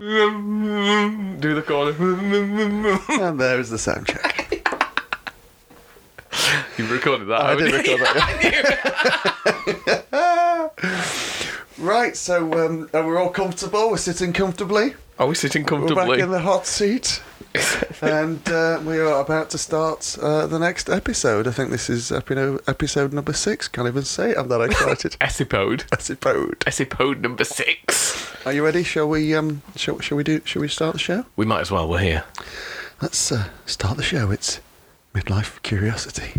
Do the corner. And there is the sound check. You recorded that. I did haven't you? record that. Right, so um, are we all comfortable? We're sitting comfortably. Are we sitting We're back in the hot seat. and uh, we are about to start uh, the next episode. I think this is epi- episode number six. Can't even say it. I'm that excited. Esipode. episode. Esipode number six. Are you ready? Shall we? Um, shall, shall we do? Shall we start the show? We might as well. We're here. Let's uh, start the show. It's midlife curiosity.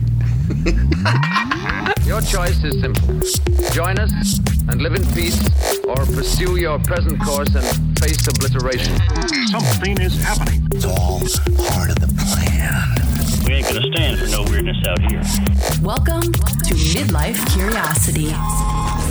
Your choice is simple. Join us and live in peace, or pursue your present course and face obliteration. Something is happening. It's all part of the plan. We ain't gonna stand for no weirdness out here. Welcome to Midlife Curiosity.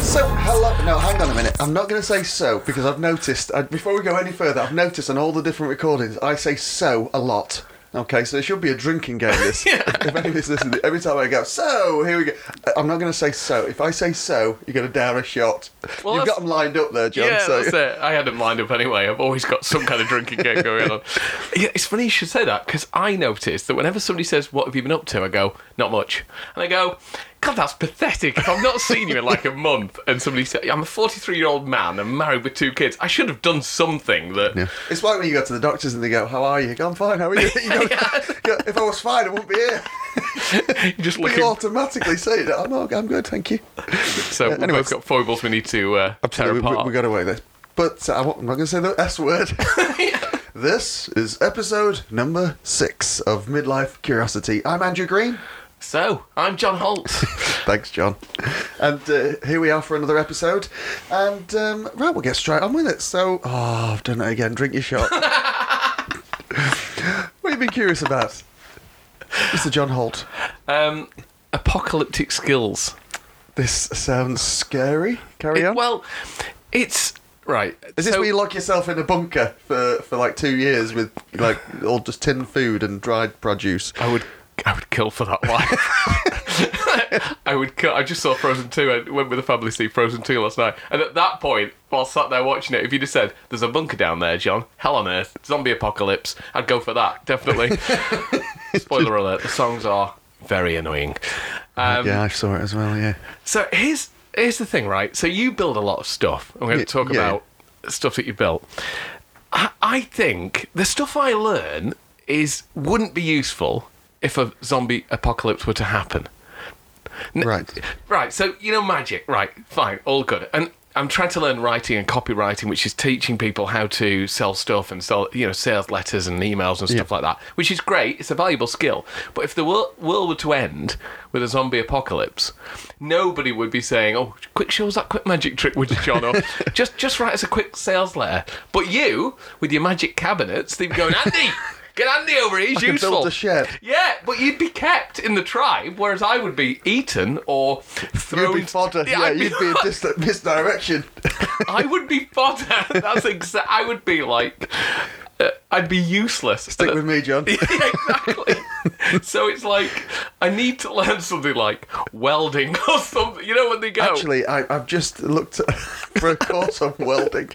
So, hello. No, hang on a minute. I'm not going to say so because I've noticed, uh, before we go any further, I've noticed on all the different recordings, I say so a lot. Okay, so it should be a drinking game, this. yeah. if anybody's listening, every time I go, so, here we go. I'm not going to say so. If I say so, you're going to down a shot. Well, You've got them lined up there, John. yeah, so. that's it. I had them lined up anyway. I've always got some kind of drinking game going on. Yeah, it's funny you should say that because I noticed that whenever somebody says, "What have you been up to?" I go, "Not much," and I go, "God, that's pathetic." If I've not seen you in like a month, and somebody said, "I'm a 43 year old man and married with two kids," I should have done something that. Yeah. It's like when you go to the doctors and they go, How are you? You go, I'm fine, how are you? you go, you if I was fine, I wouldn't be here. You're just looking. you automatically say that. I'm, I'm good, thank you. So anyway, we've got foibles we need to uh, tear Absolutely, we, apart. we got away with this. But uh, I'm not going to say the S word. This is episode number six of Midlife Curiosity. I'm Andrew Green. So I'm John Holt. Thanks, John. And uh, here we are for another episode. And um, right, we'll get straight on with it. So, oh, I've done it again. Drink your shot. what have you been curious about, Mr. John Holt? um, apocalyptic skills. This sounds scary. Carry It- on. well, it's right. Is this so- where you lock yourself in a bunker for, for like two years with like all just tinned food and dried produce? I would, I would kill for that life. I would kill. I just saw Frozen Two. I went with the family to see Frozen Two last night, and at that point, while sat there watching it, if you'd have said, "There's a bunker down there, John. Hell on earth, zombie apocalypse," I'd go for that definitely. Spoiler alert: the songs are very annoying. Um, yeah, I saw it as well. Yeah. So here's here's the thing, right? So you build a lot of stuff. I'm going to talk yeah. about stuff that you built. I, I think the stuff I learn is wouldn't be useful if a zombie apocalypse were to happen. N- Right. Right. So you know magic. Right. Fine. All good. And I'm trying to learn writing and copywriting, which is teaching people how to sell stuff and sell, you know, sales letters and emails and stuff Yeah. like that, which is great. It's a valuable skill. But if the world, world were to end with a zombie apocalypse, nobody would be saying, "Oh, quick, show us that quick magic trick, would you, John?" Or just just write us a quick sales letter. But you, with your magic cabinets, they'd be going, "Andy, get Andy over here. He's I useful." build a shed. Yeah, but you'd be kept in the tribe, whereas I would be eaten or thrown. You'd be fodder. Yeah, I'd you'd be in dis- misdirection. I would be fodder. That's exact. I would be like. Uh, I'd be useless. Stick with me, John. Yeah, exactly. so it's like I need to learn something like welding or something. You know when they go. Actually, I, I've just looked for a course on welding.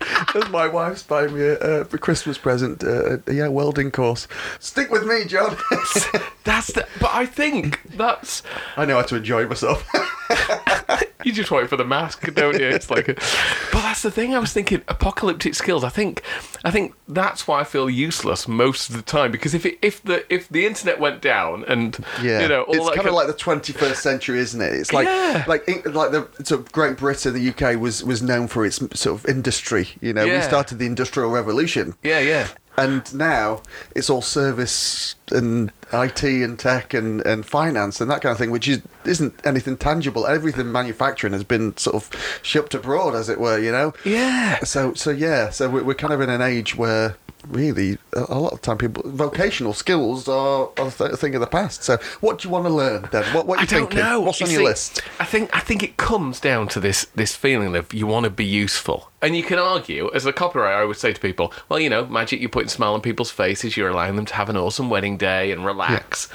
My wife's buying me a, a Christmas present, uh, a, yeah, welding course. Stick with me, John. that's the. But I think that's. I know how to enjoy myself. You just wait for the mask, don't you? It's like, a, but that's the thing. I was thinking apocalyptic skills. I think, I think that's why I feel useless most of the time because if it, if the if the internet went down and Yeah, you know all it's that kind of like the 21st century, isn't it? It's like Yeah. like like the sort of Great Britain, the UK was was known for its sort of industry. You know, we started the Industrial Revolution, yeah yeah and now it's all service and IT and tech and, and finance and that kind of thing, which is isn't anything tangible. Everything manufacturing has been sort of shipped abroad, as it were. You know. yeah. So so yeah, so we're, we're kind of in an age where really a, lot of time people vocational skills are, a thing of the past. So what do you want to learn then? What what are I you don't thinking? know. What's You on your list? I think I think it comes down to this this feeling of you want to be useful, and you can argue as a copywriter. I would say to people, well, you know, magic. You're putting a smile on people's faces. You're allowing them to have an awesome wedding day and relax,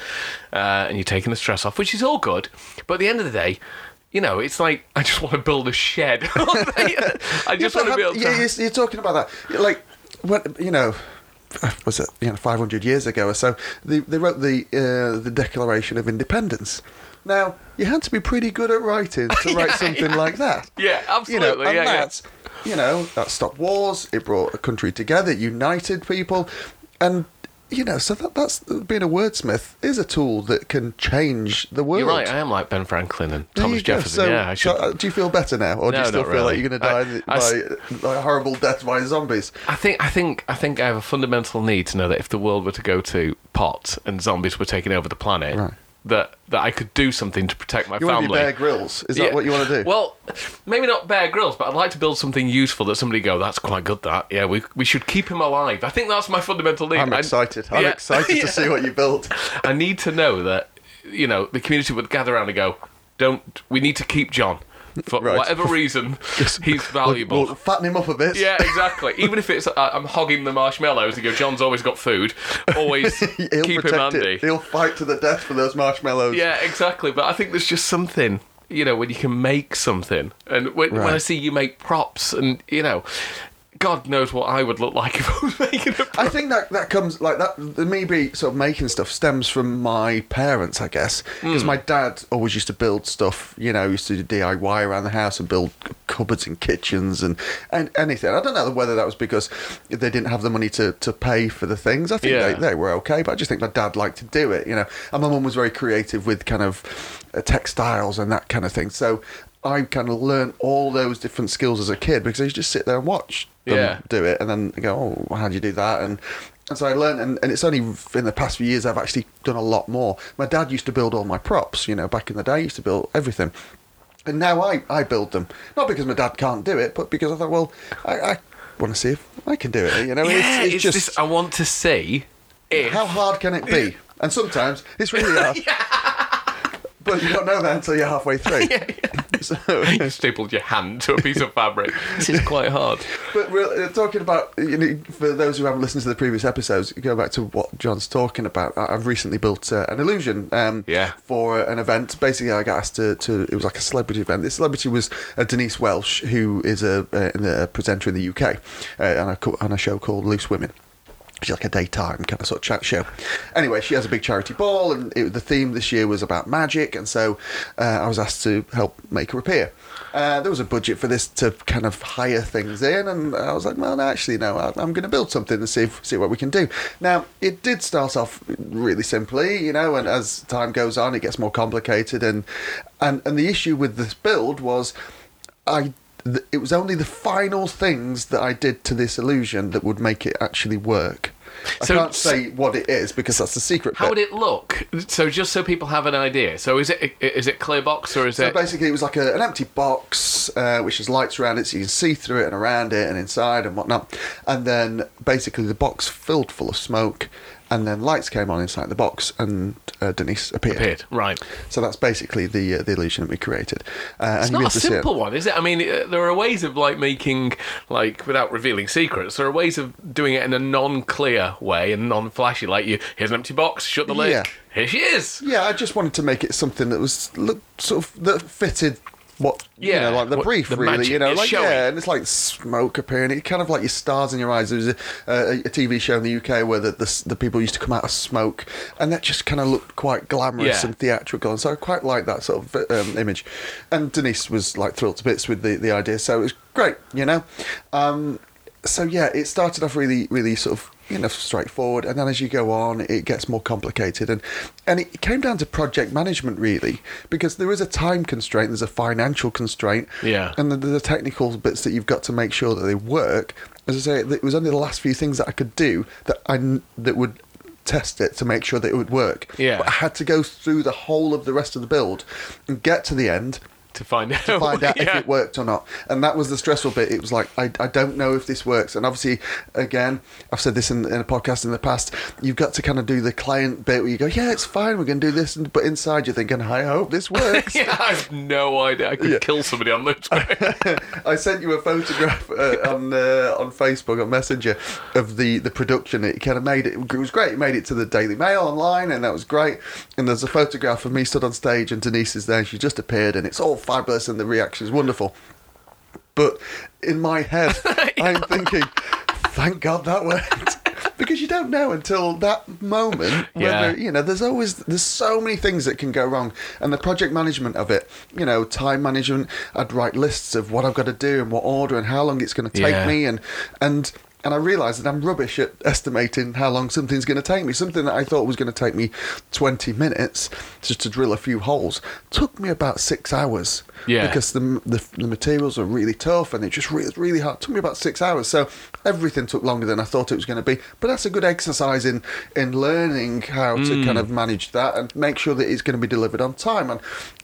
uh, and you're taking the stress off, which is all good. But at the end of the day. You know, it's like I just want to build a shed. I just want to have- to. yeah, you're, you're talking about that. Like what you know. Was it you know 500 years ago or so? They, they wrote the uh, the Declaration of Independence. Now you had to be pretty good at writing to write something like that. Yeah, You know, absolutely. and yeah, yeah. you know that stopped wars. It brought a country together, united people, and you know so that that's being a wordsmith is a tool that can change the world. You're right. I am like Ben Franklin and There Thomas. Jefferson. So, yeah, I should. so, uh, do you feel better now, or do you still feel like you're going to die I by, by a horrible death by zombies? I think I think I think I have a fundamental need to know that if the world were to go to pot and zombies were taking over the planet, Right. That that I could do something to protect my You want to family. be Bear Grylls? Is that Yeah. what you want to do? Well, maybe not Bear Grylls, but I'd like to build something useful that somebody go, "That's quite good." That yeah, we we should keep him alive. I think that's my fundamental need. I'm excited. I'm Yeah. excited Yeah. to see what you built. I need to know that you know the community would gather around and go, "Don't we need to keep John for Right. whatever reason? he's valuable." We'll fatten him up a bit. yeah, exactly. Even if it's uh, I'm hogging the marshmallows and go, John's always got food. Always He'll keep him protect handy. it. He'll fight to the death for those marshmallows. Yeah, exactly. But I think there's just something, you know, when you can make something, and when, when I Right. see you make props, and you know, God knows what I would look like if I was making a prop. I think that that comes like that. The me be sort of making stuff stems from my parents, I guess, because my dad always used to build stuff. You know, used to do DIY around the house and build cupboards and kitchens and and anything. I don't know whether that was because they didn't have the money to, to pay for the things. I think Yeah. they, they were okay, but I just think my dad liked to do it. You know, and my mum was very creative with kind of uh, textiles and that kind of thing. So. I kind of learned all those different skills as a kid because I used to just sit there and watch Yeah. do it and then go, oh, how do you do that? And and so I learned, and, and it's only in the past few years I've actually done a lot more. My dad used to build all my props, you know, back in the day, he used to build everything. And now I, I build them. Not because my dad can't do it, but because I thought, well, I, I want to see if I can do it. You know, yeah, it's, it's just this, I want to see if how hard can it be? And sometimes it's really hard. But you don't know that until you're halfway through. So, you stapled your hand to a piece of fabric. This is quite hard. But we're uh, talking about, you know, for those who haven't listened to the previous episodes, go back to what John's talking about. I- I've recently built uh, an illusion um, Yeah. for an event. Basically, I got asked to, to, it was like a celebrity event. This celebrity was uh, Denise Welch, who is a, uh, a presenter in the UK uh, on, a, on a show called Loose Women. She's like a daytime kind of sort of chat show. Anyway, she has a big charity ball, and it, the theme this year was about magic, and so uh, I was asked to help make her appear. Uh, there was a budget for this to kind of hire things in, and I was like, well, no, actually, no, I- I'm going to build something and see if, see what we can do. Now, it did start off really simply, you know, and as time goes on, it gets more complicated, and and and the issue with this build was, I th- it was only the final things that I did to this illusion that would make it actually work. I So- can't say what it is because that's the secret. How bit. would it look? So just so people have an idea. So is it is it clear box or is it So it? basically, it was like a, an empty box uh, which has lights around it, so you can see through it and around it and inside and whatnot. And then basically, the box filled full of smoke, and then lights came on inside the box, and uh, Denise appeared. Appeared. Right. So that's basically the uh, the illusion that we created. Uh, It's not a to see it. simple one, is it? I mean, uh, there are ways of like making, like, without revealing secrets. There are ways of doing it in a non-clear way and non-flashy. Like, you here's an empty box, shut the lid. Yeah. Here she is. Yeah, I just wanted to make it something that was sort of that fitted what you Yeah, know, like the what- brief the really, you know, like showing. yeah, and it's like smoke appearing. It kind of like your stars in your eyes. There was a, a, a TV show in the UK where the, the the people used to come out of smoke, and that just kind of looked quite glamorous Yeah. and theatrical. And so I quite like that sort of um, image. And Denise was like thrilled to bits with the the idea, so it was great, you know. Um, so yeah, it started off really, really sort of you know straightforward, and then as you go on, it gets more complicated, and and it came down to project management really, because there is a time constraint, there's a financial constraint, Yeah. and the, the technical bits that you've got to make sure that they work. As I say, it was only the last few things that I could do that I that would test it to make sure that it would work. Yeah. but I had to go through the whole of the rest of the build and get to the end To find out. to find out if it worked or not. And that was the stressful bit. It was like, I, I don't know if this works. And obviously, again, I've said this in, in a podcast in the past, you've got to kind of do the client bit where you go, yeah, it's fine, we're going to do this. But inside you're thinking, I hope this works. Yeah, I have no idea. I could Yeah. kill somebody on this. I sent you a photograph uh, on uh, on Facebook on Messenger of the, the production. It kind of made it. It was great. It made it to the Daily Mail online, and that was great. And there's a photograph of me stood on stage, and Denise is there. And she just appeared, and it's all fabulous, and the reaction is wonderful. But in my head, I'm thinking, thank God that worked. because you don't know until that moment Yeah. whether you know there's always there's so many things that can go wrong and the project management of it you know time management i'd write lists of what i've got to do and what order and how long it's going to take Yeah. me and and and I realised that I'm rubbish at estimating how long something's going to take me. Something that I thought was going to take me 20 minutes just to drill a few holes took me about six hours. Yeah. Because the, the, the materials are really tough and it just really, really hard. It took me about six hours. So everything took longer than I thought it was going to be. But that's a good exercise in, in learning how to Mm. kind of manage that and make sure that it's going to be delivered on time. And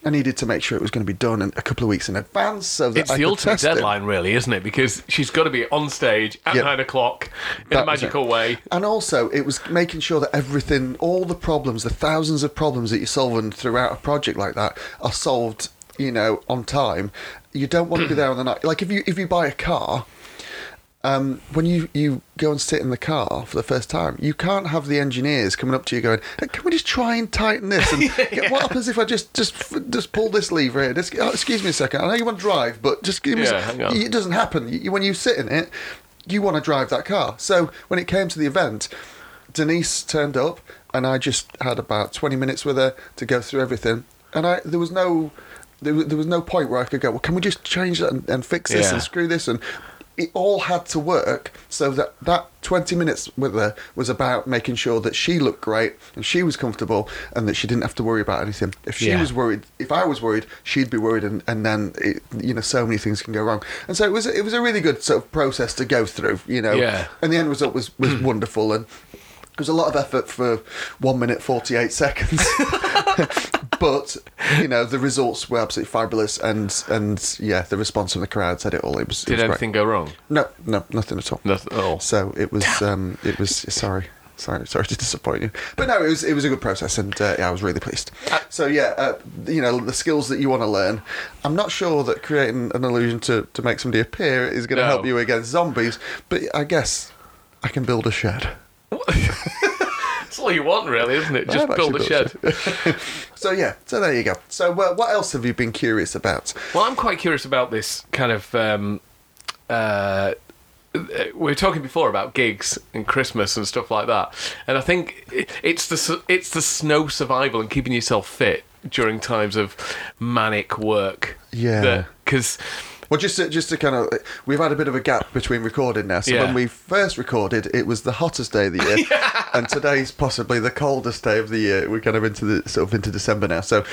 I needed to make sure it was going to be done in a couple of weeks in advance so that It's I the ultimate test it. deadline, really, isn't it? Because she's got to be on stage at Yep. nine o'clock in That a magical way. And also, it was making sure that everything, all the problems, the thousands of problems that you're solving throughout a project like that, are solved, you know, on time. You don't want to be there on the night. Like if you if you buy a car, um, when you, you go and sit in the car for the first time, you can't have the engineers coming up to you going, hey, "Can we just try and tighten this?" And "Yeah, what happens if I just just just pull this lever here? Just, oh, excuse me a second. I know you want to drive, but just give me. Yeah, a hang on. It doesn't happen. You, when you sit in it, you want to drive that car. So when it came to the event, Denise turned up, and I just had about twenty minutes with her to go through everything, and I there was no. There was, there was no point where I could go. Well, can we just change that and, and fix this Yeah. and screw this and it all had to work so that that 20 minutes with her was about making sure that she looked great and she was comfortable and that she didn't have to worry about anything if she Yeah. was worried if i was worried she'd be worried and, and then it, you know so many things can go wrong and so it was it was a really good sort of process to go through you know Yeah. and the end result was was wonderful and it was a lot of effort for one minute 48 seconds but you know the results were absolutely fabulous and and yeah the response from the crowd said it all it was, it Did was great. anything go wrong? No, no, nothing at all. Nothing at all. So it was, um, it was. Sorry, sorry, sorry to disappoint you, but no, it was, it was a good process, and uh, yeah, I was really pleased. So yeah, uh, you know, the skills that you want to learn. I'm not sure that creating an illusion to to make somebody appear is going to No. help you against zombies, but I guess I can build a shed. That's all you want, really, isn't it? Just build a shed. So yeah, so there you go. So uh, what else have you been curious about? Well, I'm quite curious about this kind of. Um, uh, we were talking before about gigs and Christmas and stuff like that, and I think it's the it's the snow survival and keeping yourself fit during times of manic work. Yeah. because Well, just to, just to kind of, we've had a bit of a gap between recording now. So Yeah. when we first recorded, it was the hottest day of the year, and today's possibly the coldest day of the year. We're kind of into the sort of into December now. So,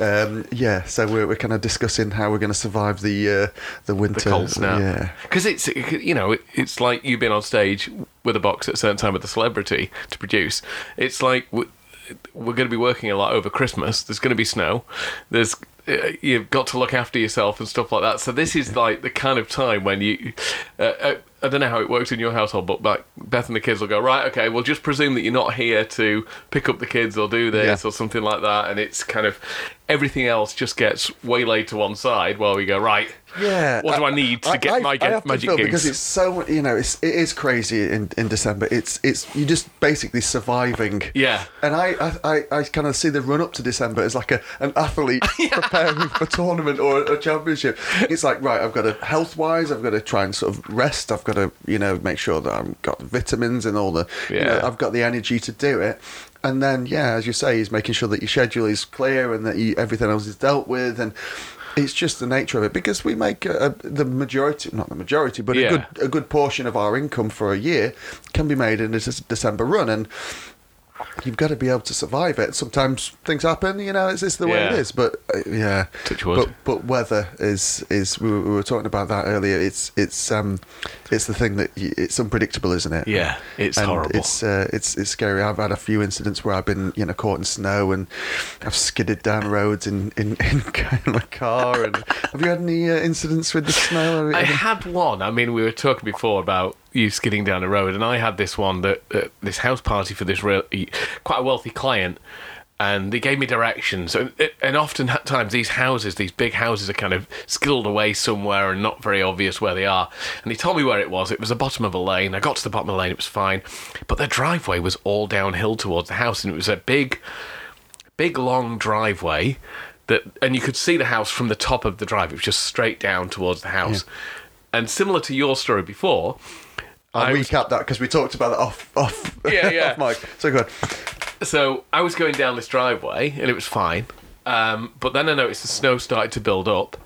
um, yeah, so we're, we're kind of discussing how we're going to survive the uh, the winter. the cold snap. Yeah, because it's you know it's like you've been on stage with a box at a certain time with a celebrity to produce. It's like we- we're going to be working a lot over Christmas. There's going to be snow. There's you've got to look after yourself and stuff like that. So this is like the kind of time when you. Uh, uh, I don't know how it works in your household, but like Beth and the kids will go right. Okay, we'll just presume that you're not here to pick up the kids or do this Yeah. or something like that, and it's kind of everything else just gets waylaid to one side while we go right. Yeah. What do I need to get my I get have to magic feel gigs? because it's so you know it's it is crazy in, in December. It's it's you're just basically surviving. Yeah. And I I, I, I kind of see the run up to December as like a an athlete preparing for a tournament or a, championship. It's like right, I've got to health wise, I've got to try and sort of rest. I've got to you know make sure that I've got the vitamins and all the you know, Yeah. I've got the energy to do it. And then yeah, as you say, is making sure that your schedule is clear and that you, everything else is dealt with and. It's just the nature of it because we make a, a, the majority, not the majority, but Yeah. a good a good portion of our income for a year can be made in a December run, and you've got to be able to survive it. Sometimes things happen, you know, it's, it's the way it is. But uh, yeah, Touch wood. but but weather is is we were, we were talking about that earlier. It's it's um it's the thing that y it's unpredictable, isn't it? Yeah, it's and horrible. It's uh, it's it's scary. I've had a few incidents where I've been you know caught in snow and I've skidded down roads in in, in, my car. And have you had any uh, incidents with the snow? I had one. I mean, we were talking before about you skidding down the road, and I had this one that uh, this house party for this real, quite a wealthy client, and they gave me directions. And, and often at times these houses, these big houses, are kind of skilled away somewhere and not very obvious where they are. And he told me where it was. It was the bottom of a lane. I got to the bottom of the lane. It was fine, but the driveway was all downhill towards the house, and it was a big, big long driveway. That and you could see the house from the top of the drive. It was just straight down towards the house. And similar to your story before, I'll I was- recap that because we talked about that off off Yeah, yeah. off mic. So good. So I was going down this driveway and it was fine. Um, but then I noticed the snow started to build up.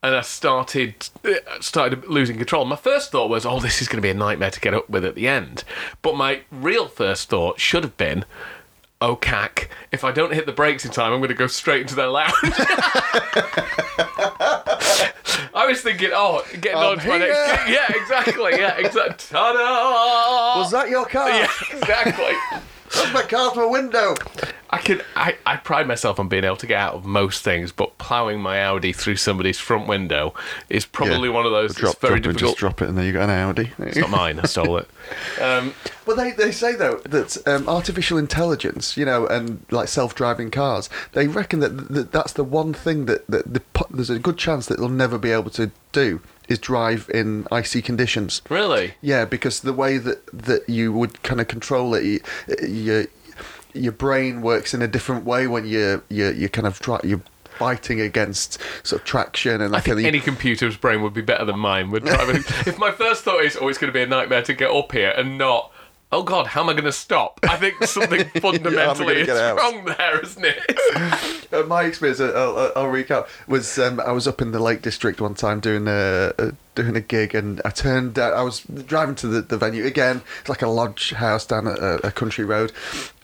And I started uh, started losing control. My first thought was, "Oh, this is going to be a nightmare to get up with at the end." But my real first thought should have been, "Oh, cack! If I don't hit the brakes in time, I'm going to go straight into their lounge." I was thinking, "Oh, getting I'm on to my next gig." Yeah, exactly. Yeah, exactly. Ta-da! Was that your car? Yeah, exactly. That's my car to a window. I can I, I pride myself on being able to get out of most things, but ploughing my Audi through somebody's front window is probably Yeah. one of those Drop, that's very drop it, difficult. Just drop it, and then you got an Audi. It's not mine. I stole it. Um, Well, they, they say though that um, artificial intelligence, you know, and like self-driving cars, they reckon that, that that's the one thing that, that the, po- there's a good chance that they'll never be able to do is drive in icy conditions. really? Yeah, because the way that, that you would kind of control it, your your brain works in a different way when you're you're, you're kind of try, you're fighting against sort of traction and I think kind of any computer's brain would be better than mine. Would driving. if my first thought is, "Oh, it's going to be a nightmare to get up here," and not, "Oh God, how am I going to stop?" I think something fundamentally gonna is wrong there, isn't it? Uh, my experience, uh, I'll, I'll- I'll recap, was um, I was up in the Lake District one time doing a, a doing a gig, and I turned. down I was driving to the, the venue again. It's like a lodge house down a, a country road,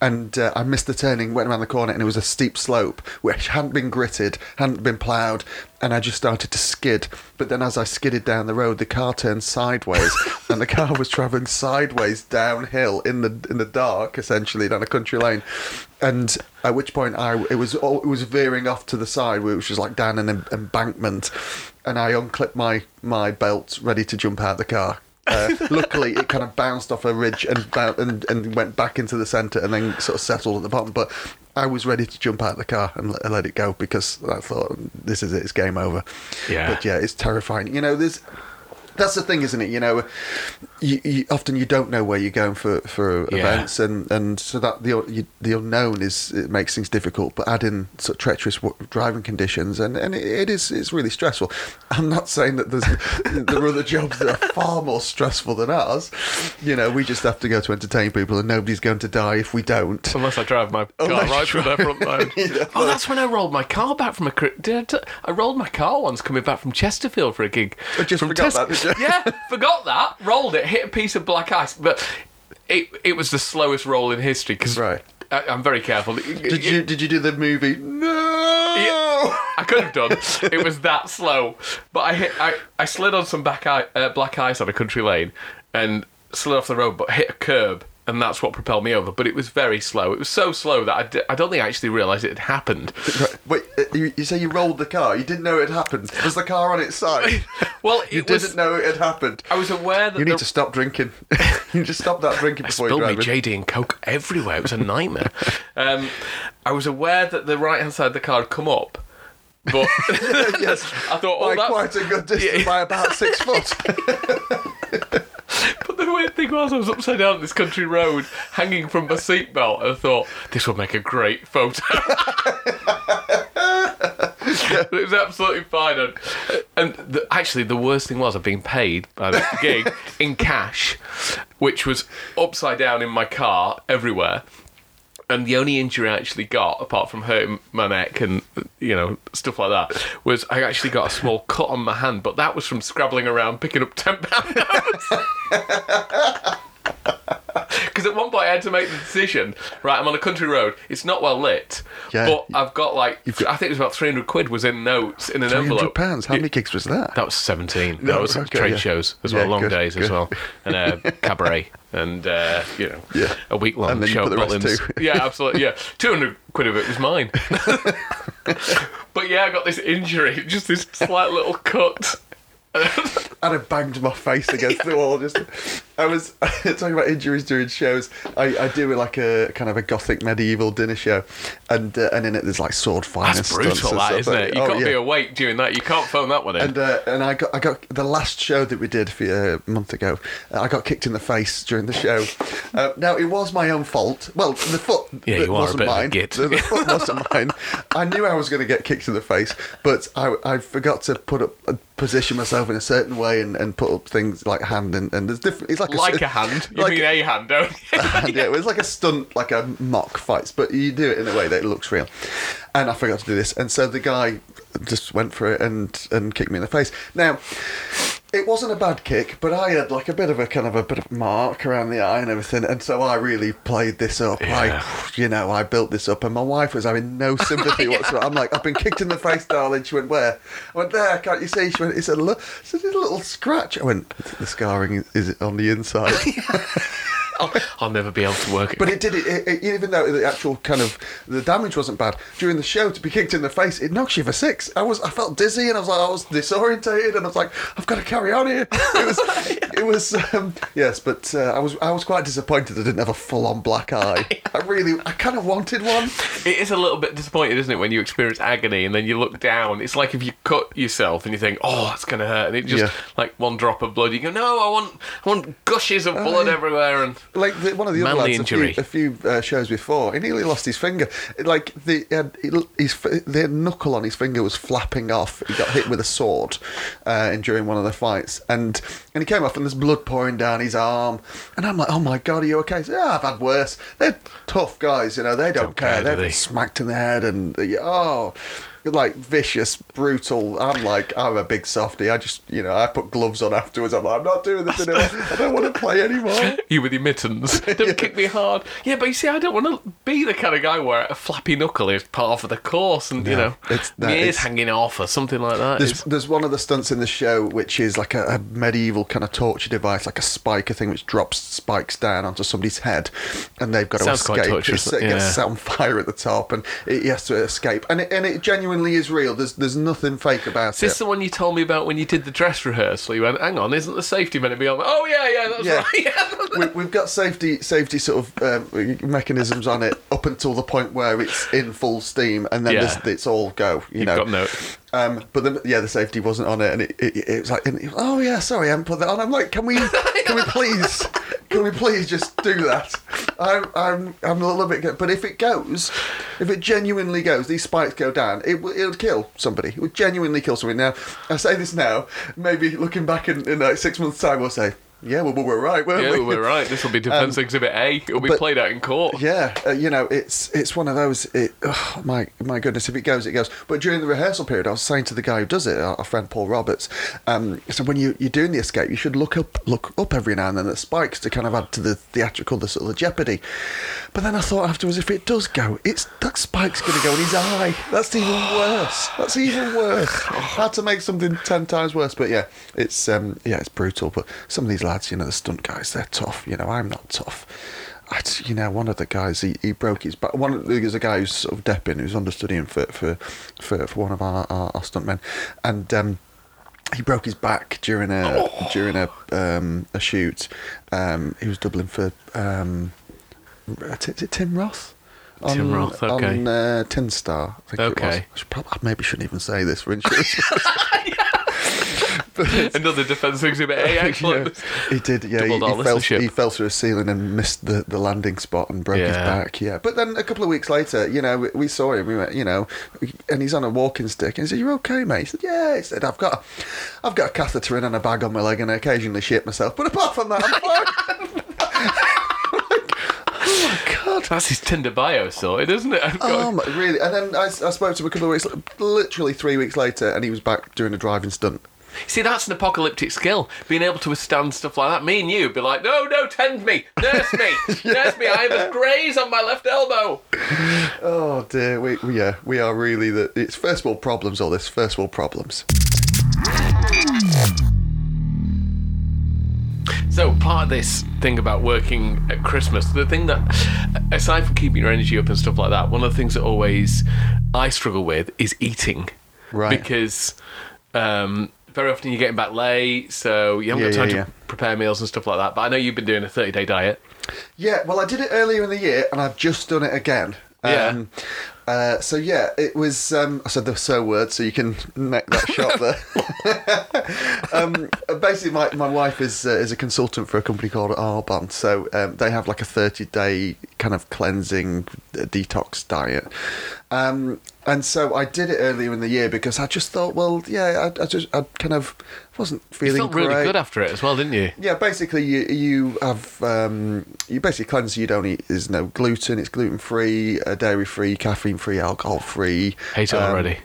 and uh, I missed the turning. Went around the corner, and it was a steep slope which hadn't been gritted, hadn't been ploughed, and I just started to skid. But then, as I skidded down the road, the car turned sideways, and the car was travelling sideways downhill in the in the dark, essentially down a country lane. And at which point, I it was all- it was veering off to the side, which was like down an embankment, and I unclipped my my belt, ready to jump out of the car. Uh, luckily, it kind of bounced off a ridge and, and and went back into the centre, and then sort of settled at the bottom. But I was ready to jump out of the car and let, let it go because I thought this is it, it's game over. Yeah. But yeah, it's terrifying. You know, there's that's the thing, isn't it? You know, you, you, often you don't know where you're going for, for Yeah. events, and, and so that the you, the unknown is it makes things difficult. But add in sort of treacherous driving conditions, and, and it, it is it's really stressful. I'm not saying that there's there are other jobs that are far more stressful than ours. You know, we just have to go to entertain people, and nobody's going to die if we don't. Unless I drive my car Unless right through their front line. Yeah. Oh, that's when I rolled my car back from a. I, rolled my car once coming back from Chesterfield for a gig. I just from forgot that, did you? Yeah, forgot that. Rolled it, hit a piece of black ice, but it it was the slowest roll in history because Right. I'm very careful. Did you did you do the movie? No. Yeah, I could have done. It was that slow, but I hit. I, I slid on some back i- uh, black ice on a country lane and slid off the road, but hit a curb, and that's what propelled me over. But it was very slow. It was so slow that I, d- I don't think I actually realised it had happened. Wait, uh, you, you say you rolled the car. You didn't know it had happened. Was the car on its side? Well, You was. didn't know it had happened. I was aware that You need the, to stop drinking. you need to stop that drinking I before you spilled me. JD and Coke everywhere. It was a nightmare. um, I was aware that the right hand side of the car had come up, but yes, I thought, oh, by that's quite a good distance, Yeah. by about six foot. But the weird thing was, I was upside down on this country road, hanging from my seatbelt, and I thought this will make a great photo. it was absolutely fine, and, and the, actually, the worst thing was I've been paid by the gig in cash, which was upside down in my car everywhere. And the only injury I actually got, apart from hurting my neck and you know stuff like that, was I actually got a small cut on my hand. But that was from scrabbling around picking up ten pound notes. Because at one point I had to make the decision. Right, I'm on a country road. It's not well lit, Yeah. but I've got like got- I think it was about 300 quid was in notes in an envelope. pounds. How many gigs was that? That was 17. No, that oh, was okay, trade yeah. shows as Yeah, well, long good, days as well, and uh, a cabaret, and uh, you know, Yeah. a week long And then you show the rest Butlins. too. yeah, absolutely. Yeah, 200 quid of it was mine. but yeah, I got this injury, just this slight little cut. And I banged my face against the wall. Just, I was talking about injuries during shows. I, I do it like a kind of a gothic medieval dinner show, and uh, and in it there's like sword fighting. That's brutal, that isn't it? You Oh, got to yeah. be awake during that. You can't phone that one in. And uh, and I got I got the last show that we did for, uh, a month ago. uh, I got kicked in the face during the show. Uh, now it was my own fault. Well, the foot Yeah, you are a wasn't bit of a mine. git. The, the foot wasn't mine. I knew I was going to get kicked in the face, but I I forgot to put up uh, position myself in a certain way and, and put up things like hand and, and there's different. It's like like a, a hand. You like mean a hand, don't you? and yeah, it was like a stunt, like a mock fights, but you do it in a way that it looks real. And I forgot to do this, and so the guy just went for it and and kicked me in the face. Now, it wasn't a bad kick, but I had like a bit of a kind of a bit of mark around the eye and everything, and so I really played this up. Yeah. I, you know, I built this up, and my wife was having no sympathy whatsoever. I'm like, I've been kicked in the face, darling. She went, where? I went, there. Can't you see? She went, it's a, li- it's a little scratch. I went, the scarring is it on the inside? I'll, I'll never be able to work it. But it did it, it, even though the actual kind of the damage wasn't bad during the show to be kicked in the face. It knocks you for six. I was I felt dizzy and I was like I was disorientated and I was like I've got to carry on here. It was it was um, yes, but uh, I was I was quite disappointed I didn't have a full on black eye. I really I kind of wanted one. It is a little bit disappointing, isn't it, when you experience agony and then you look down. It's like if you cut yourself and you think, "Oh, that's going to hurt," and it just Yeah. like one drop of blood. You go, "No, I want, I want gushes of blood yeah. everywhere." And Like the, one of the other lads injury. a few, a few uh, shows before, he nearly lost his finger. Like the his the knuckle on his finger was flapping off. He got hit with a sword uh, during one of the fights, and and he came off and there's blood pouring down his arm. And I'm like, oh my god, are you okay? Said, yeah, I've had worse. They're tough guys, you know. They don't, Don't care, care. do They've they? been smacked in the head, and oh. Like vicious, brutal. I'm like, I'm a big softy. I just, you know, I put gloves on afterwards. I'm like, I'm not doing this anymore. I don't want to play anymore. you with your mittens, don't kick me hard. Yeah, but you see, I don't want to be the kind of guy where a flappy knuckle is part of the course, and you know, it's- no, ears it's- hanging off or something like that. There's, there's one of the stunts in the show which is like a, a medieval kind of torture device, like a spiker thing which drops spikes down onto somebody's head, and they've got Sounds to quite escape. torturous, It's- it gets yeah. set on fire at the top, and it, he has to escape. And it, and it genuinely is real. There's there's nothing fake about Is this it. the one you told me about when you did the dress rehearsal? You went, hang on, isn't the safety meant to be on? Oh yeah, yeah, that's Yeah. right. Yeah. we, we've got safety safety sort of um, mechanisms on it up until the point where it's in full steam, and then Yeah. it's all go. You You've know, got no. Um, but the, yeah, the safety wasn't on it, and it, it, it was like, it- oh yeah, sorry, I haven't put that on. I'm like, can we, can we please, can we please just do that? I'm, I'm, I'm a little bit, but if it goes, if it genuinely goes, these spikes go down, It will, it would kill somebody. It would genuinely kill somebody. Now, I say this now, maybe looking back in, in like six months' time, we'll say, yeah, well, we were right, weren't Yeah, we? we're right. This will be Defence Exhibit A. It'll be Um, but- played out in court. Yeah, uh, you know, it's it's one of those. It, oh, my my goodness, if it goes, it goes. But during the rehearsal period, I was saying to the guy who does it, our our friend Paul Roberts, um, so when you you're doing the escape, you should look up look up every now and then at spikes to kind of add to the theatrical, the sort of the jeopardy. But then I thought afterwards, if it does go, it's that spike's going to go in his eye. That's even worse. That's even worse. Had to make something ten times worse. But yeah, it's um, yeah, it's brutal. But some of these lads, you know, the stunt guys, they're tough. You know, I'm not tough. I, you know, one of the guys he, he broke his back. One of, the, there's a guy who's sort of depping who's understudying for for for, for one of our our, our stuntmen, and. Um, he broke his back during a during a um, a shoot. Um, he was doubling for um, is it Tim Roth? Tim Roth, okay. On uh, Tin Star, I think it was. Okay. I, should prob- I maybe shouldn't even say this for insurance. Another Defence Exhibit A. Excellent. Yeah, he did. Yeah, he, he fell. listenership. He fell through a ceiling and missed the, the landing spot and broke his back. Yeah, but then a couple of weeks later, you know, we, we saw him. We went, you know, and he's on a walking stick. And he said, "You're okay, mate." He said, "Yeah." He said, "I've got, I've got a catheter in and a bag on my leg, and I occasionally shit myself. But apart from that, I'm fine." oh my god. That's his Tinder bio sorted, isn't it? Got- Oh, my, really? And then I, I spoke to him a couple of weeks, literally three weeks later, and he was back doing a driving stunt. See, that's an apocalyptic skill. Being able to withstand stuff like that. Me and you be like, no, no, tend me, nurse me, nurse me. I have a graze on my left elbow. Oh dear, we, we yeah, we are really the. It's first world problems. All this first world problems. So part of this thing about working at Christmas, the thing that, aside from keeping your energy up and stuff like that, one of the things that always I struggle with is eating. Right. Because um, very often you're getting back late, so you haven't Yeah, got time yeah, yeah. to prepare meals and stuff like that. But I know you've been doing a 30 day diet. Yeah, well, I did it earlier in the year, and I've just done it again. Yeah. Um, Uh, so yeah, it was. Um, I said the so word, so you can make that shot there. um, basically, my, my wife is uh, is a consultant for a company called Arbonne, so um, they have like a thirty day kind of cleansing uh, detox diet. Um, and so I did it earlier in the year because I just thought, well, yeah, I, I just I kind of wasn't You feeling felt really great. good after it as well, didn't you? Yeah, basically you you have um, you basically cleanse. You don't eat. There's no gluten. It's gluten free, uh, dairy free, caffeine free, alcohol free. Hate it Um, already.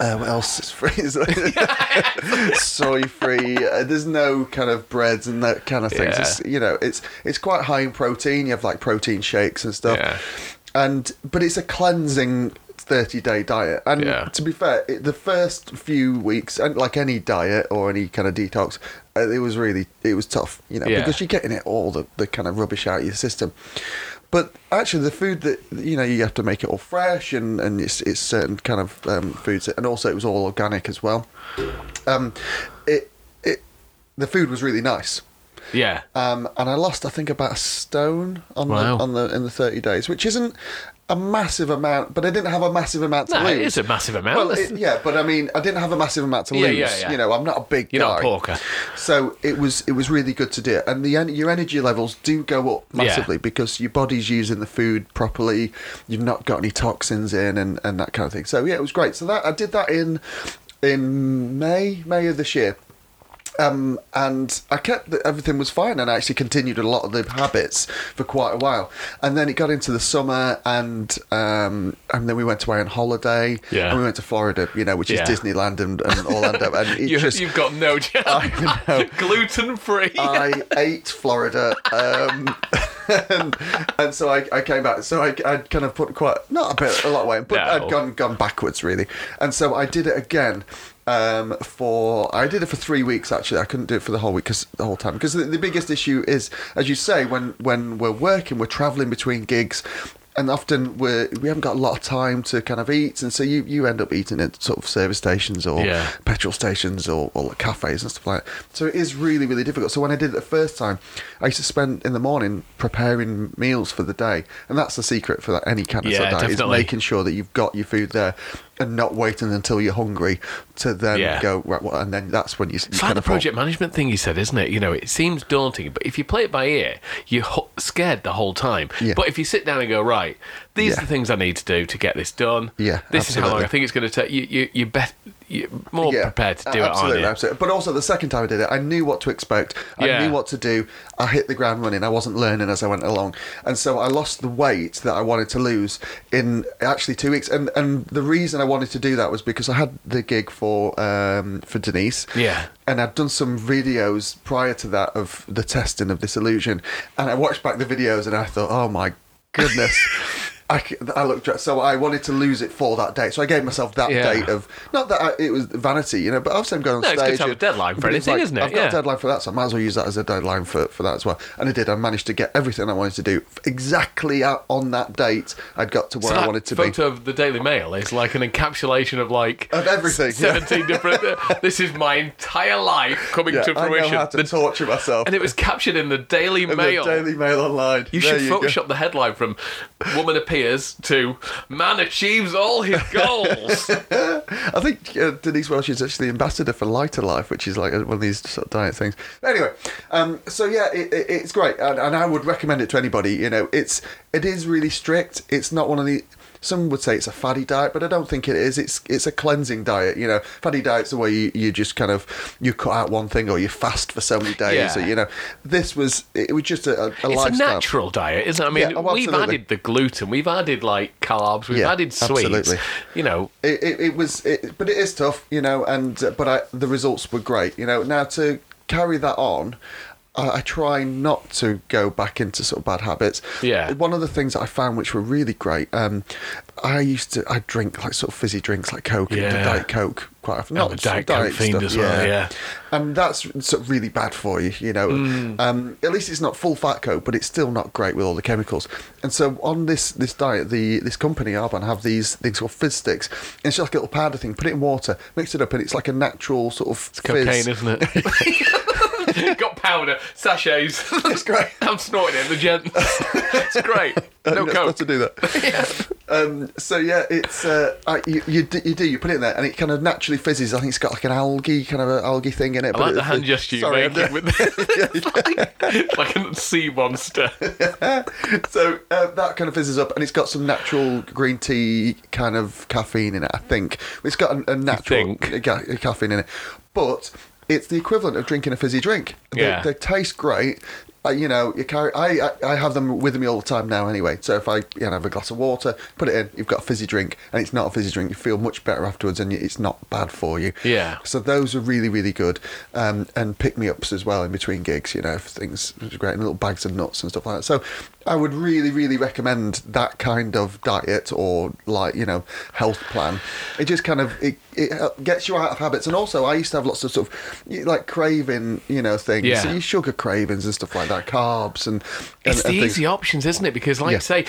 Uh, what else is free? Soy free. Uh, there's no kind of breads and that kind of things. Yeah. It's, you know, it's it's quite high in protein. You have like protein shakes and stuff. Yeah. And but it's a cleansing. 30 day diet and Yeah. to be fair it, the first few weeks and like any diet or any kind of detox uh, it was really it was tough you know Yeah. because you're getting it all the, the kind of rubbish out of your system but actually the food that you know you have to make it all fresh and and it's, it's certain kind of um, foods and also it was all organic as well um it it the food was really nice Yeah. um, and I lost, I think, about a stone on Wow. the on the in the thirty days, which isn't a massive amount, but I didn't have a massive amount to No, lose. it is a massive amount. Well, it, yeah, but I mean, I didn't have a massive amount to lose. yeah, yeah. You know, I'm not a big You're not a porker. So it was it was really good to do it, and the your energy levels do go up massively because your body's using the food properly. You've not got any toxins in, and, and that kind of thing. So yeah, it was great. So that I did that in in May May of this year. Um, and I kept that everything was fine, and I actually continued a lot of the habits for quite a while. And then it got into the summer, and um, and then we went away on holiday. Yeah. and we went to Florida, you know, which Yeah. is Disneyland and, and Orlando. And it you, you've got no. Gluten free. I ate Florida, um, and, and so I, I came back. So I, I'd kind of put quite not a bit, a lot away, but No. I'd gone gone backwards really. And so I did it again um, for I did it for three weeks actually. I couldn't do it for the whole week because the whole time because the, the biggest issue is, as you say, when when we're working, we're traveling between gigs. And often we're, we haven't got a lot of time to kind of eat, and so you, you end up eating at sort of service stations or Yeah. petrol stations or, or cafes and stuff like that. So it is really, really difficult. So when I did it the first time, I used to spend in the morning preparing meals for the day. And that's the secret for that any kind of Yeah, sort of diet, is making sure that you've got your food there and not waiting until you're hungry to then Yeah. go, right, well, and then that's when you, you It's like kind the of fall- project management thing you said, isn't it? You know, it seems daunting, but if you play it by ear, you're ho- scared the whole time. Yeah. But if you sit down and go, right, these Yeah. are the things I need to do to get this done. Yeah, this is how long. I think it's going to take. You, you, you're, bet- you're more prepared to do absolutely, it, aren't you? Absolutely, But also the second time I did it, I knew what to expect. I knew what to do. I hit the ground running. I wasn't learning as I went along, and so I lost the weight that I wanted to lose in actually two weeks. And and the reason I wanted to do that was because I had the gig for um, for Denise. Yeah. And I'd done some videos prior to that of the testing of this illusion, and I watched back the videos and I thought, oh my goodness. I, I looked at so I wanted to lose it for that date, so I gave myself that Yeah. date of not that I, it was vanity, you know, but obviously I'm going on No, it's stage. good to have a and- deadline for but it's anything, isn't it? I've got Yeah. a deadline for that, so I might as well use that as a deadline for, for that as well. And I did. I managed to get everything I wanted to do exactly out on that date. I'd got to where So I that wanted to be. photo of the Daily Mail is like an encapsulation of like Of everything, yeah. 17 different. this is my entire life coming Yeah, to I fruition. know how to The- torture myself. and it was captured in the Daily In the Mail. Daily Mail online. You There should go. Photoshop the headline from "Woman appears" to "Man achieves all his goals." I think uh, Denise Welch is actually the ambassador for Lighter Life, which is like one of these sort of diet things. Anyway, um, so yeah, it, it, it's great, and, and I would recommend it to anybody. You know, it's it is really strict. It's not one of the some would say it's a faddy diet, but I don't think it is. It's it's a cleansing diet. You know, faddy diet's the way you, you just kind of you cut out one thing or you fast for so many days. Yeah. Or, you know, this was it was just a, a, a it's a lifestyle. natural diet, isn't it? I mean, Yeah, oh, we've added the gluten, we've added like carbs, we've Yeah, added sweets. absolutely. You know, it, it, it was it, but it is tough you know and uh, but I, the results were great you know now to carry that on I, try not to go back into sort of bad habits. Yeah. one of the things that I found which were really great um I used to I drink like sort of fizzy drinks like Coke and Diet Coke quite often. Not a Diet Coke stuff, as well, yeah. and that's sort of really bad for you you know. Mm. um, at least it's not full fat Coke but it's still not great with all the chemicals. And so on this this diet the this company Arbonne have these things called fizz sticks. It's just like a little powder thing. Put it in water mix it up and it's like a natural sort of It's cocaine, isn't it? Got powder, sachets. That's great. I'm snorting it, the gent. it's great. No not coke. supposed to do that. Um, so yeah, it's uh, I, you, you do you do you put it in there and it kind of naturally fizzes. I think it's got like an algae kind of an algae thing in it. I like it- the hand gesture you make with like, like a sea monster. so uh, that kind of fizzes up, and it's got some natural green tea kind of caffeine in it. I think it's got a, a natural ca- caffeine in it, but it's the equivalent of drinking a fizzy drink. They, Yeah. they taste great. Uh, you know, you carry. I, I I have them with me all the time now. Anyway, so if I you know have a glass of water, put it in, you've got a fizzy drink, and it's not a fizzy drink. You feel much better afterwards, and it's not bad for you. Yeah. So those are really really good, um, and pick me ups as well in between gigs. You know, for things are great, and little bags of nuts and stuff like that. So I would really really recommend that kind of diet or like you know health plan. It just kind of it, it gets you out of habits, and also I used to have lots of sort of like craving you know things, Yeah. so you sugar cravings and stuff like that, carbs and. and It's the and things. easy options, isn't it? Because, like Yeah. you say,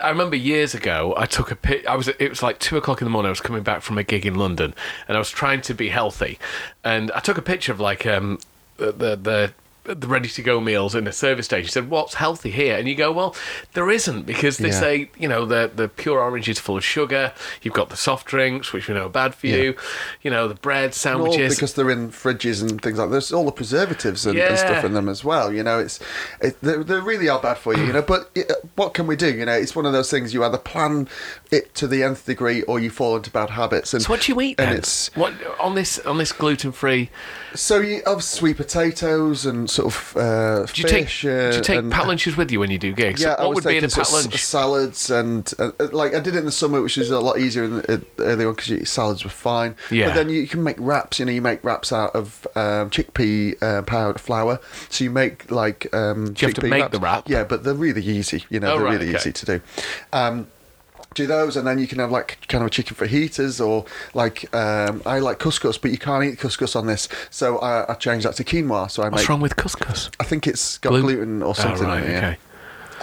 I remember years ago, I took a pic. I was. It was like two o'clock in the morning. I was coming back from a gig in London, and I was trying to be healthy, and I took a picture of like um the the. The ready to go meals in a service station. He said, "What's healthy here?" And you go, "Well, there isn't because they Yeah. say you know the the pure orange is full of sugar. You've got the soft drinks, which we know are bad for you. You know the bread sandwiches. because they're in fridges and things like this. all the preservatives and, and stuff in them as well. You know, it's it, they, they really are bad for you. You know, but it, uh, what can we do? You know, it's one of those things you either plan it to the nth degree or you fall into bad habits. And so what do you eat And then? it's what on this on this gluten free? so you have sweet potatoes and sort of uh, Do you take fish. do uh, you take and- packed lunches with you when you do gigs? Yeah, what would be in a taking packed sort of lunch? salads and uh, uh, like I did it in the summer, which is a lot easier in the, uh, early on because salads were fine. Yeah. But then you can make wraps. You know, you make wraps out of um, chickpea uh, powdered flour. So you make like um, Do you have to make wraps. the wrap? Yeah, but they're really easy. You know, Oh, they're right, really okay. easy to do. Um, do those and then you can have like kind of a chicken fajitas or like um, I like couscous but you can't eat couscous on this so I, I changed that to quinoa so I What's make wrong with couscous? I think it's got Gluten? gluten or something Oh, right, in it yeah. okay.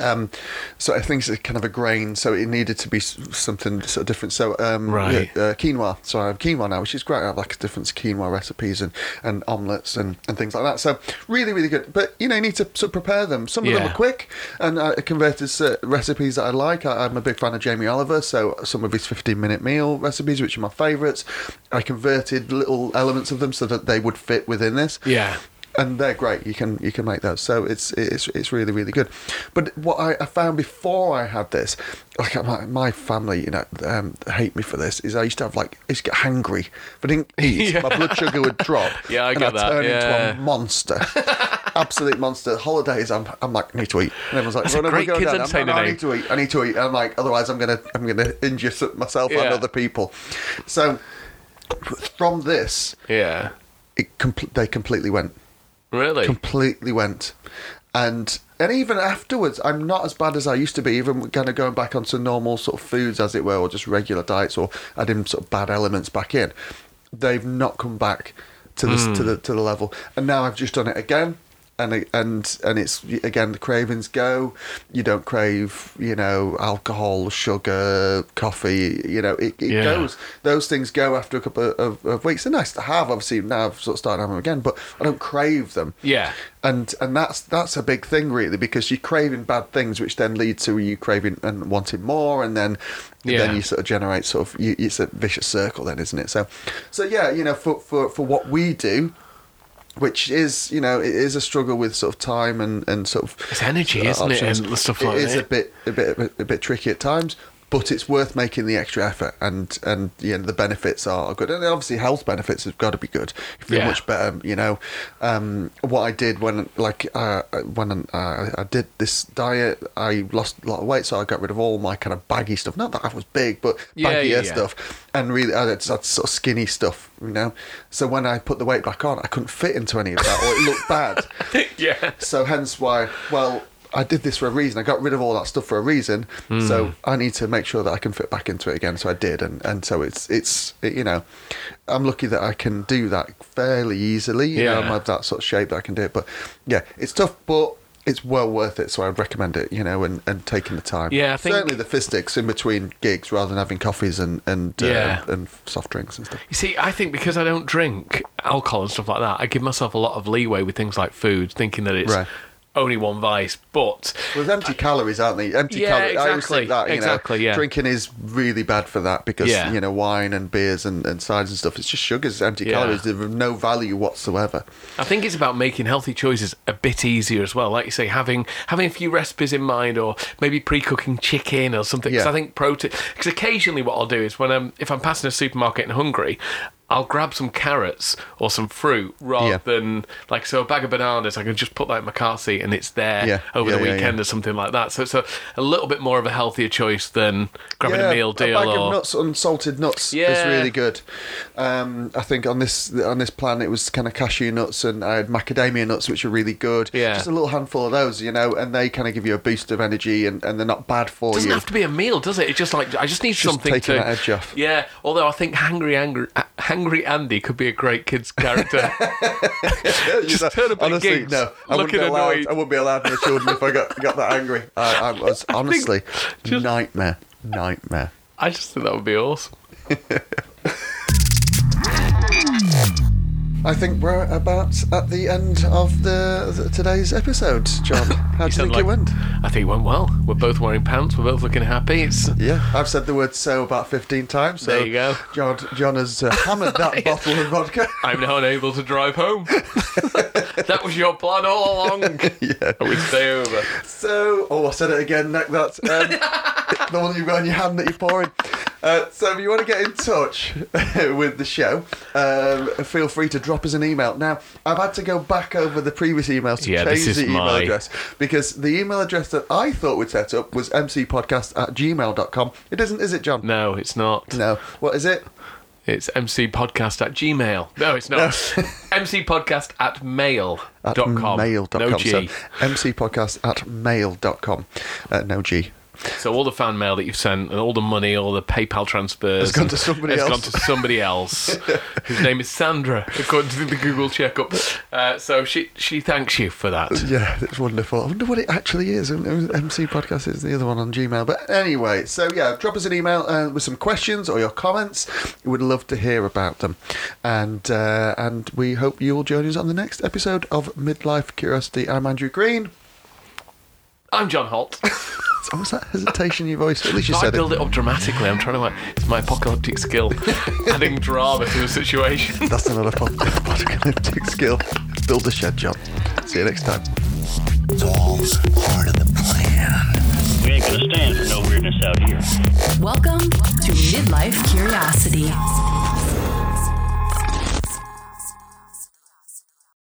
Um, so I think it's kind of a grain, so it needed to be something sort of different. So um, Right. yeah, uh, quinoa. So I have quinoa now, which is great. I have like a different quinoa recipes and, and omelets and, and things like that. So really, really good. But you know, you need to sort of prepare them. Some of them are quick, and I converted uh, recipes that I like. I, I'm a big fan of Jamie Oliver, so some of his 15 minute meal recipes, which are my favourites, I converted little elements of them so that they would fit within this Yeah. And they're great. You can you can make those, so it's it's it's really really good. But what I, I found before I had this, like my, my family, you know, um, hate me for this. Is I used to have like I used to get hangry. I didn't eat, Yeah. my blood sugar would drop. Yeah, I and get I'd that, turn yeah. into a monster. Absolute monster. Holidays, I'm, I'm like, I need to eat. And everyone's like, That's "Oh, a no, great kids' down." I'm, entertainer "No, no, I need to eat. I need to eat. And I'm like, otherwise, I'm gonna I'm gonna injure myself and other people. So from this, Yeah. it compl- they completely went Really? completely went. And and even afterwards i'm not as bad as i used to be even kind of going back onto normal sort of foods as it were or just regular diets or adding sort of bad elements back in. They've not come back to this to hmm. the to the level. And now i've just done it again and and and it's again the cravings go you don't crave you know alcohol sugar coffee you know it, it Yeah. goes those things go after a couple of, of weeks they're nice to have obviously now i've sort of started having them again but i don't crave them Yeah. and and that's that's a big thing really because you're craving bad things which then lead to you craving and wanting more and then Yeah. then you sort of generate sort of you, it's a vicious circle then isn't it so so yeah you know for for, for what we do which is you know it is a struggle with sort of time and and sort of It's energy, uh, isn't it, and stuff like is a a bit a bit, a bit tricky at times but it's worth making the extra effort and and you know the benefits are good. And obviously health benefits have got to be good. You feel Yeah. much better you know. Um, what I did when like uh, when uh, I did this diet I lost a lot of weight so I got rid of all my kind of baggy stuff. Not that I was big but Yeah, baggier yeah, yeah. stuff. And really I had sort of skinny stuff you know. So when I put the weight back on I couldn't fit into any of that or it looked bad. Yeah. so hence why, well, I did this for a reason. I got rid of all that stuff for a reason. Hmm. So I need to make sure that I can fit back into it again. So I did, and and so it's it's it, you know, I'm lucky that I can do that fairly easily. You know, Yeah. I'm of that sort of shape that I can do it. But yeah, it's tough, but. It's well worth it, so I'd recommend it. You know, and, and taking the time. Yeah, I think- certainly the fistics in between gigs, rather than having coffees and and uh, Yeah. and soft drinks and stuff. You see, I think because I don't drink alcohol and stuff like that, I give myself a lot of leeway with things like food, thinking that it's Right. Only one vice, but With empty calories, aren't they? Empty Yeah, calories. I always think that, you exactly, know, yeah. drinking is really bad for that because, Yeah. you know, wine and beers and, and ciders and stuff, it's just sugars, empty Yeah. calories. They're of no value whatsoever. I think it's about making healthy choices a bit easier as well. Like you say, having having a few recipes in mind, or maybe pre-cooking chicken or something. Because. I think protein. Because occasionally, what I'll do is when I'm if I'm passing a supermarket and hungry. I'll grab some carrots or some fruit rather Yeah. than like so a bag of bananas. I can just put that in my car seat and it's there Yeah, over yeah, the weekend or something like that. So it's a, a little bit more of a healthier choice than grabbing a meal deal A bag or of nuts, unsalted nuts, is really good. Um, I think on this on this plan it was kind of cashew nuts and I had macadamia nuts, which are really good. Yeah. just a little handful of those, you know, and they kind of give you a boost of energy and, and they're not bad for you. doesn't you. have to be a meal, does it? It's just like I just need Just something taking to that edge off. Yeah, although I think Hungry Angry, uh, Hungry Andy could be a great kid's character. just turn up honestly, gigs, no, I wouldn't, be allowed. I wouldn't be allowed in the children if I got got that angry. I, I was honestly just- nightmare, nightmare. I just think that would be awesome. I think we're about at the end of the, the today's episode, John. How do you think it went? I think it went well. We're both wearing pants. We're both looking happy. It's Yeah, I've said the word "so" about fifteen times. So There you go. John. John has uh, hammered that bottle of vodka. I'm now unable to drive home. that was your plan all along. yeah. Would stay over. So, oh, I said it again. Nick, That's um, the one you've got in your hand that you're pouring. Uh, so, if you want to get in touch with the show, um, feel free to drop us an email. Now, I've had to go back over the previous emails to Yeah, change the email my- address because the email address that I thought we'd set up was mcpodcast at gmail.com. It isn't, is it, John? No, it's not. No. What is it? It's mcpodcast at gmail. No, it's not. mcpodcast at mail.com. At mail.com. No G. So, mcpodcast at mail.com. Uh, no G. So all the fan mail that you've sent and all the money, all the PayPal transfers has gone to somebody has else. gone to somebody else, whose name is Sandra, according to the Google checkup. Uh, so she she thanks you for that. Yeah, it's wonderful. I wonder what it actually is. MC Podcast is the other one on Gmail. But anyway, so yeah, drop us an email uh, with some questions or your comments. We would love to hear about them. And uh, and we hope you will join us on the next episode of Midlife Curiosity. I'm Andrew Green. I'm John Holt. What was that hesitation in your voice? At least you I said build it. it up dramatically. I'm trying to like it's my apocalyptic skill, adding drama to a situation. That's another pod- apocalyptic skill. Build a shed, John. See you next time. It's all part of the plan. We ain't gonna stand for no weirdness out here. Welcome to Midlife Curiosity.